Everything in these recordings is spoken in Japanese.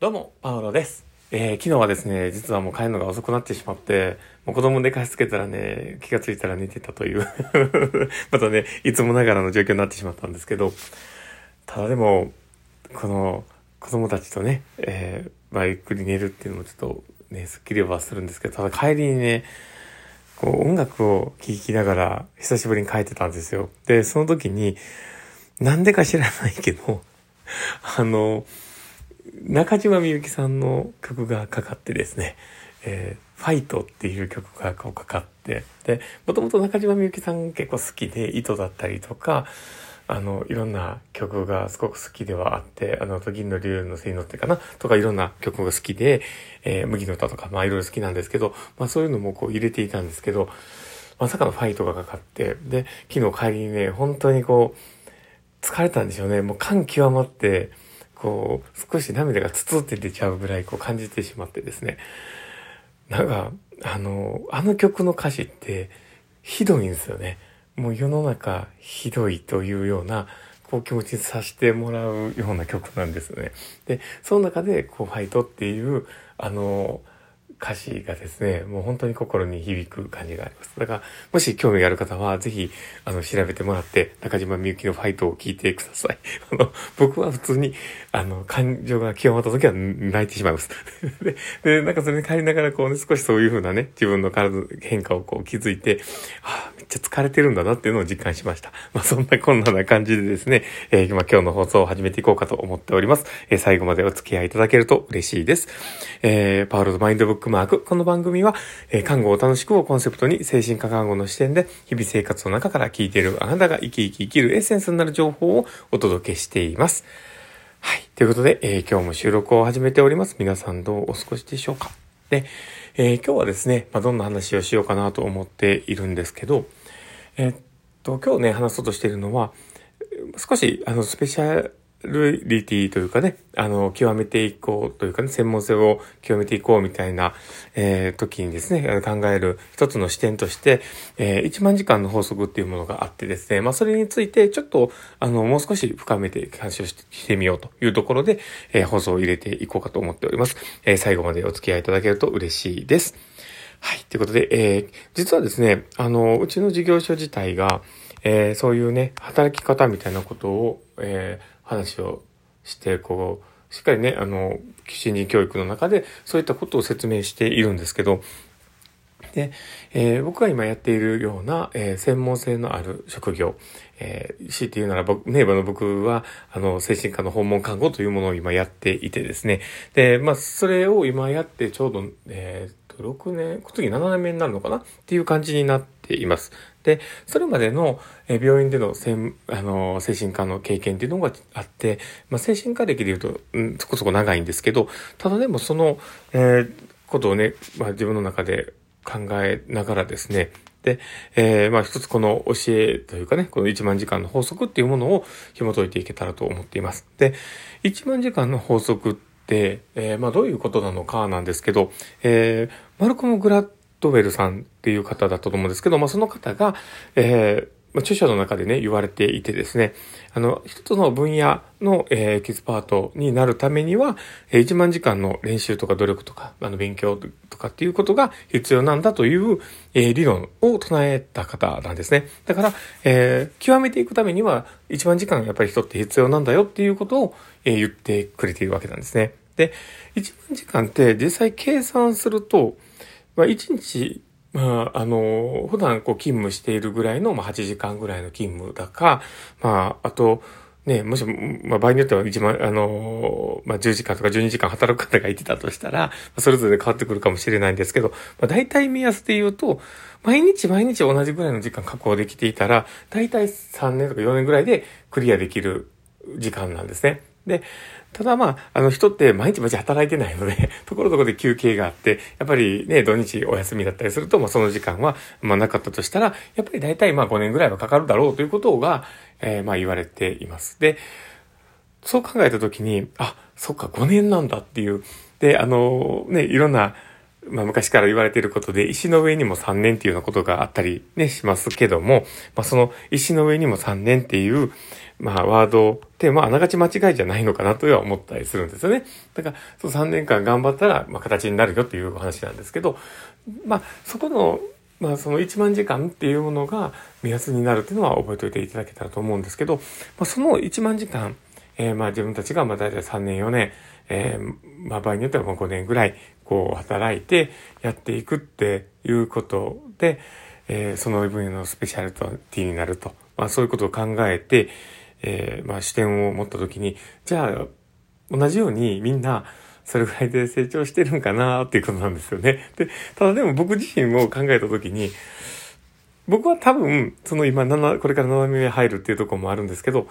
どうも、パウロです。えー昨日はですね、実はもう帰るのが遅くなってしまって、もう子供寝かしつけたらね、気がついたら寝てたという、またね、いつもながらの状況になってしまったんですけど、ただでも、この子供たちとね、えーまあゆっくり寝るっていうのもちょっとね、スッキリはするんですけど、ただ帰りにね、こう音楽を聴きながら久しぶりに帰ってたんですよ。で、その時に、なんでか知らないけど、あの、中島みゆきさんの曲がかかってですね、えーファイトっていう曲がこうかかって、で、もともと中島みゆきさん結構好きで、糸だったりとか、あの、いろんな曲がすごく好きではあって、あの、銀の竜の背に乗ってかなとかいろんな曲が好きで、えー麦の歌とか、まあいろいろ好きなんですけど、まあそういうのもこう入れていたんですけど、まさかのファイトがかかって、で、昨日帰りにね、本当にこう、疲れたんでしょうね。もう感極まって、こう、少し涙がつつって出ちゃうぐらいこう感じてしまってですね。なんか、あの、あの曲の歌詞ってひどいんですよね。もう世の中ひどいというような、こう気持ちにさせてもらうような曲なんですよね。で、その中で、こう、ファイトっていう、あの、歌詞がですね、もう本当に心に響く感じがあります。だから、もし興味がある方は、ぜひ、あの、調べてもらって、中島みゆきのファイトを聞いてください。あの、僕は普通に、あの、感情が極まった時は泣いてしまいます。で、でなんかそれに帰りながら、こうね、少しそういう風なね、自分の体、変化をこう気づいて、ああ、めっちゃ疲れてるんだなっていうのを実感しました。まあ、そんなこんなな感じでですね、えーまあ、今日の放送を始めていこうかと思っております。えー最後までお付き合いいただけると嬉しいです。えーパウロとマインドブックマーク。この番組は、えー看護を楽しくをコンセプトに精神科看護の視点で日々生活の中から聞いているあなたが生き生き生きるエッセンスになる情報をお届けしています。はい。ということで、えー今日も収録を始めております。皆さんどうお過ごしでしょうかで、えー今日はですね、まあ、どんな話をしようかなと思っているんですけど、えーっと、今日ね、話そうとしているのは、少し、あの、スペシャルリティというかね、あの、極めていこうというかね、専門性を極めていこうみたいな、えー時にですね、考える一つの視点として、えー1万時間の法則っていうものがあってですね、まあ、それについてちょっと、あの、もう少し深めて話をししてみようというところで、えー放送を入れていこうかと思っております。えー最後までお付き合いいただけると嬉しいです。はい。ということで、えー実はですね、あの、うちの事業所自体が、えーそういうね、働き方みたいなことを、えー話をして、こう、しっかりね、あの、新人教育の中で、そういったことを説明しているんですけど、で、えー僕が今やっているような、えー専門性のある職業、えー、強いて言うなら僕、ネイバーの僕は、あの、精神科の訪問看護というものを今やっていてですね。で、まあ、それを今やってちょうど、えーと、6年、次7年目になるのかな？っていう感じになっています。で、それまでの、え病院での専、あの、精神科の経験っていうのがあって、まあ、精神科歴で言うと、うん、そこそこ長いんですけど、ただでもその、えーことをね、まあ、自分の中で考えながらですね、で、えーまあ一つこの教えというかね、この1万時間の法則っていうものを紐解いていけたらと思っています。で、1万時間の法則って、えーまあどういうことなのかなんですけど、えーマルコム・グラッドウェルさんっていう方だったと思うんですけど、まあその方が、えーま著書の中でね、言われていてですね、あの、一つの分野の、えーエキスパートになるためには、え1万時間の練習とか努力とか、あの、勉強とかっていうことが必要なんだという、え理論を唱えた方なんですね。だから、えー極めていくためには、1万時間やっぱり人って必要なんだよっていうことを、え言ってくれているわけなんですね。で、1万時間って実際計算すると、まあ、1日、まあ、あの、普段こう勤務しているぐらいの、まあ、8時間ぐらいの勤務だか、まあ、あと、ね、もし、まあ、場合によっては一万、あの、まあ、10時間とか12時間働く方がいてたとしたら、それぞれ変わってくるかもしれないんですけど、まあ、大体目安で言うと、毎日毎日同じぐらいの時間確保できていたら、大体3年とか4年ぐらいでクリアできる時間なんですね。で、ただまあ、あの人って毎日毎日働いてないので、ところどころで休憩があって、やっぱりね、土日お休みだったりすると、まあその時間は、まあなかったとしたら、やっぱり大体まあ5年ぐらいはかかるだろうということが、えーまあ言われています。で、そう考えたときに、あ、そっか、5年なんだっていう。で、あの、ね、いろんな、まあ昔から言われていることで、石の上にも3年っていうようなことがあったりね、しますけども、まあその石の上にも3年っていう、まあ、ワードって、まあ、あながち間違いじゃないのかなとは思ったりするんですよね。だから、その3年間頑張ったら、まあ、形になるよっていうお話なんですけど、まあ、そこの、まあ、その1万時間っていうものが目安になるっていうのは覚えておいていただけたらと思うんですけど、まあ、その1万時間、えー、まあ自分たちがまあ大体3年4年、えー、まあ場合によってはもう5年ぐらいこう働いてやっていくっていうことで、えー、その分野のスペシャルティになると。まあそういうことを考えて、えー、まあ視点を持ったときに、じゃあ同じようにみんなそれぐらいで成長してるんかなっていうことなんですよね。で、ただでも僕自身も考えたときに、僕は多分、その今7、これから7年目入るっていうとこもあるんですけど、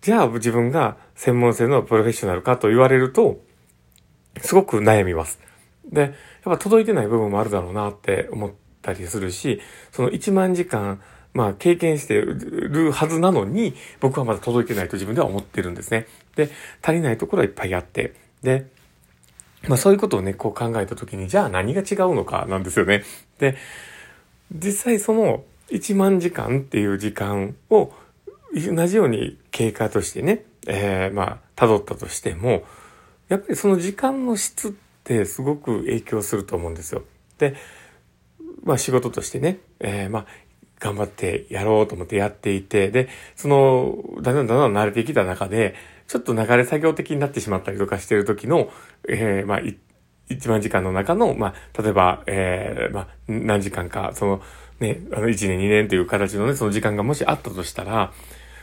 じゃあ自分が専門性のプロフェッショナルかと言われると、すごく悩みます。で、やっぱ届いてない部分もあるだろうなって思ったりするし、その1万時間、まあ経験してるはずなのに、僕はまだ届いてないと自分では思ってるんですね。で、足りないところはいっぱいあって、で、まあそういうことをね、こう考えたときに、じゃあ何が違うのかなんですよね。で、実際その1万時間っていう時間を同じように経過としてね、えー、まあ、辿ったとしても、やっぱりその時間の質ってすごく影響すると思うんですよ。で、まあ仕事としてね、えー、まあ、頑張ってやろうと思ってやっていて、で、その、だんだんだんだん慣れてきた中で、ちょっと流れ作業的になってしまったりとかしてる時の、えー、まあ、1万時間の中の、まあ、例えば、えー、まあ、何時間か、その、ね、あの、1年、2年という形のね、その時間がもしあったとしたら、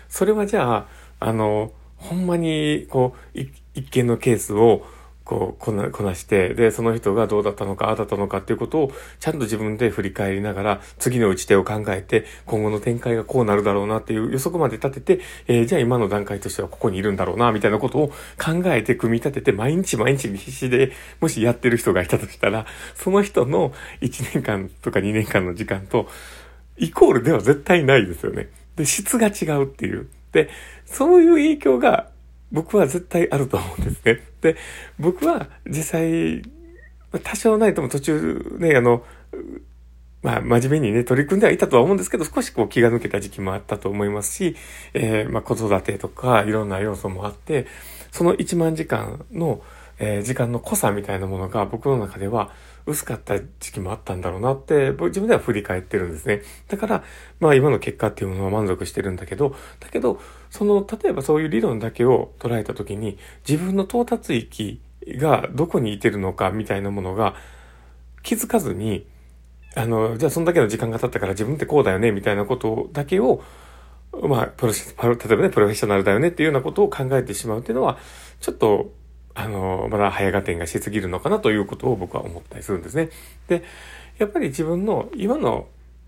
それはじゃあ、あの、ほんまに、こう、一件のケースを、こう、こな、こなして、で、その人がどうだったのか、ああだったのかっていうことを、ちゃんと自分で振り返りながら、次の打ち手を考えて、今後の展開がこうなるだろうなっていう予測まで立てて、えー、じゃあ今の段階としてはここにいるんだろうな、みたいなことを考えて組み立てて、毎日毎日必死で、もしやってる人がいたとしたら、その人の1年間とか2年間の時間と、イコールでは絶対ないですよね。で、質が違うっていう。で、そういう影響が僕は絶対あると思うんですね。で、僕は実際、多少ないとも途中ね、あの、まあ、真面目にね、取り組んではいたとは思うんですけど、少しこう気が抜けた時期もあったと思いますし、えー、まあ、子育てとかいろんな要素もあって、その1万時間の、えー、時間の濃さみたいなものが僕の中では、薄かった時期もあったんだろうなって、自分では振り返ってるんですね。だから、まあ今の結果っていうものは満足してるんだけど、だけど、その、例えばそういう理論だけを捉えたときに、自分の到達域がどこにいてるのかみたいなものが気づかずに、あの、じゃあそんだけの時間が経ったから自分ってこうだよね、みたいなことだけを、まあ、プロ例えばね、プロフェッショナルだよねっていうようなことを考えてしまうっていうのは、ちょっとあの、まだ早合点がしすぎるのかなということを僕は思ったりするんですね。で、やっぱり自分の今の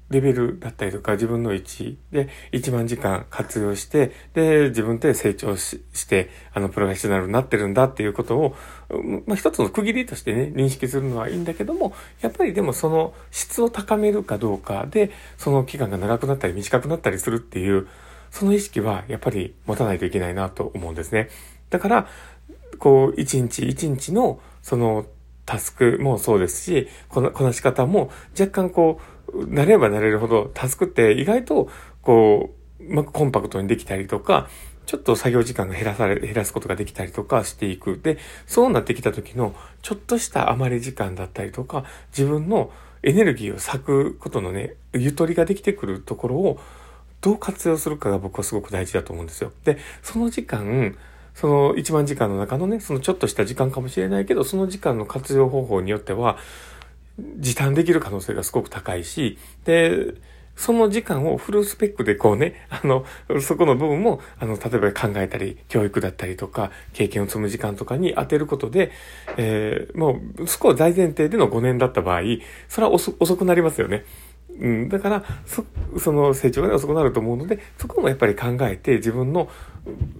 レベルだったりとか自分の位置で1万時間活用して、で、自分で成長しして、あの、プロフェッショナルになってるんだっていうことを、まあ、一つの区切りとしてね、認識するのはいいんだけども、やっぱりでもその質を高めるかどうかで、その期間が長くなったり短くなったりするっていう、その意識はやっぱり持たないといけないなと思うんですね。だから、こう、一日一日の、その、タスクもそうですし、こな、こなし方も若干こう、慣れば慣れるほど、タスクって意外と、こう、まくコンパクトにできたりとか、ちょっと作業時間が減らされ、減らすことができたりとかしていく。で、そうなってきた時の、ちょっとした余り時間だったりとか、自分のエネルギーを割くことのね、ゆとりができてくるところを、どう活用するかが僕はすごく大事だと思うんですよ。で、その時間、その1万時間の中のね、そのちょっとした時間かもしれないけど、その時間の活用方法によっては、時短できる可能性がすごく高いし、で、その時間をフルスペックでこうね、あの、そこの部分も、あの、例えば考えたり、教育だったりとか、経験を積む時間とかに当てることで、えー、もう、そこは大前提での5年だった場合、それは遅くなりますよね。うん、だから、そ、その成長が、遅くなると思うので、そこもやっぱり考えて自分の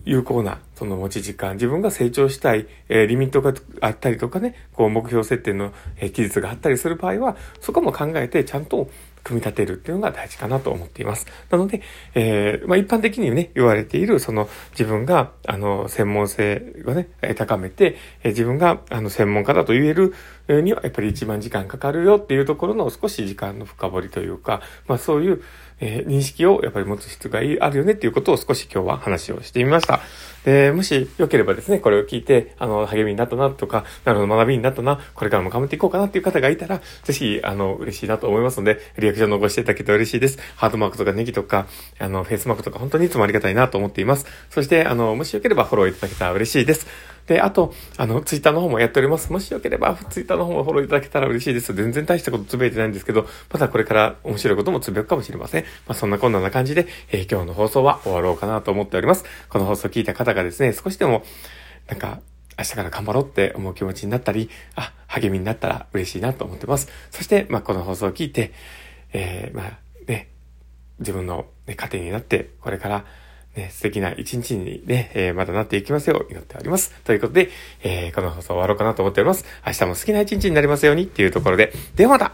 有効なその持ち時間、自分が成長したい、えー、リミットがあったりとかね、こう目標設定の、えー、期日があったりする場合は、そこも考えてちゃんと組み立てるっていうのが大事かなと思っています。なので、えー、まあ、一般的にね、言われている、その自分が、あの、専門性をね、高めて、えー、自分が、あの、専門家だと言えるには、やっぱり一番時間かかるよっていうところの少し時間の深掘りというか、まあ、そういう、え、認識をやっぱり持つ必要があるよねっていうことを少し今日は話をしてみました。で、もしよければですね、これを聞いて、あの、励みになったなとか、なるほど学びになったな、これからも頑張っていこうかなっていう方がいたら、ぜひ、あの、嬉しいなと思いますので、リアクション残していただけて嬉しいです。ハートマークとかネギとか、あの、フェイスマークとか本当にいつもありがたいなと思っています。そして、あの、もしよければフォローいただけたら嬉しいです。で、あと、あの、ツイッターの方もやっております。もしよければ、ツイッターの方もフォローいただけたら嬉しいです。全然大したことつぶやいてないんですけど、またこれから面白いこともつぶやくかもしれません。まあ、そんなこんな感じで、えー、今日の放送は終わろうかなと思っております。この放送を聞いた方がですね、少しでも、なんか、明日から頑張ろうって思う気持ちになったり、あ、励みになったら嬉しいなと思ってます。そして、まあ、この放送を聞いて、えー、まあ、ね、自分の、ね、糧になって、これから、ね、素敵な一日にね、えー、まだなっていきますよう祈っております。ということで、えー、この放送終わろうかなと思っております。明日も好きな一日になりますようにっていうところで、ではまた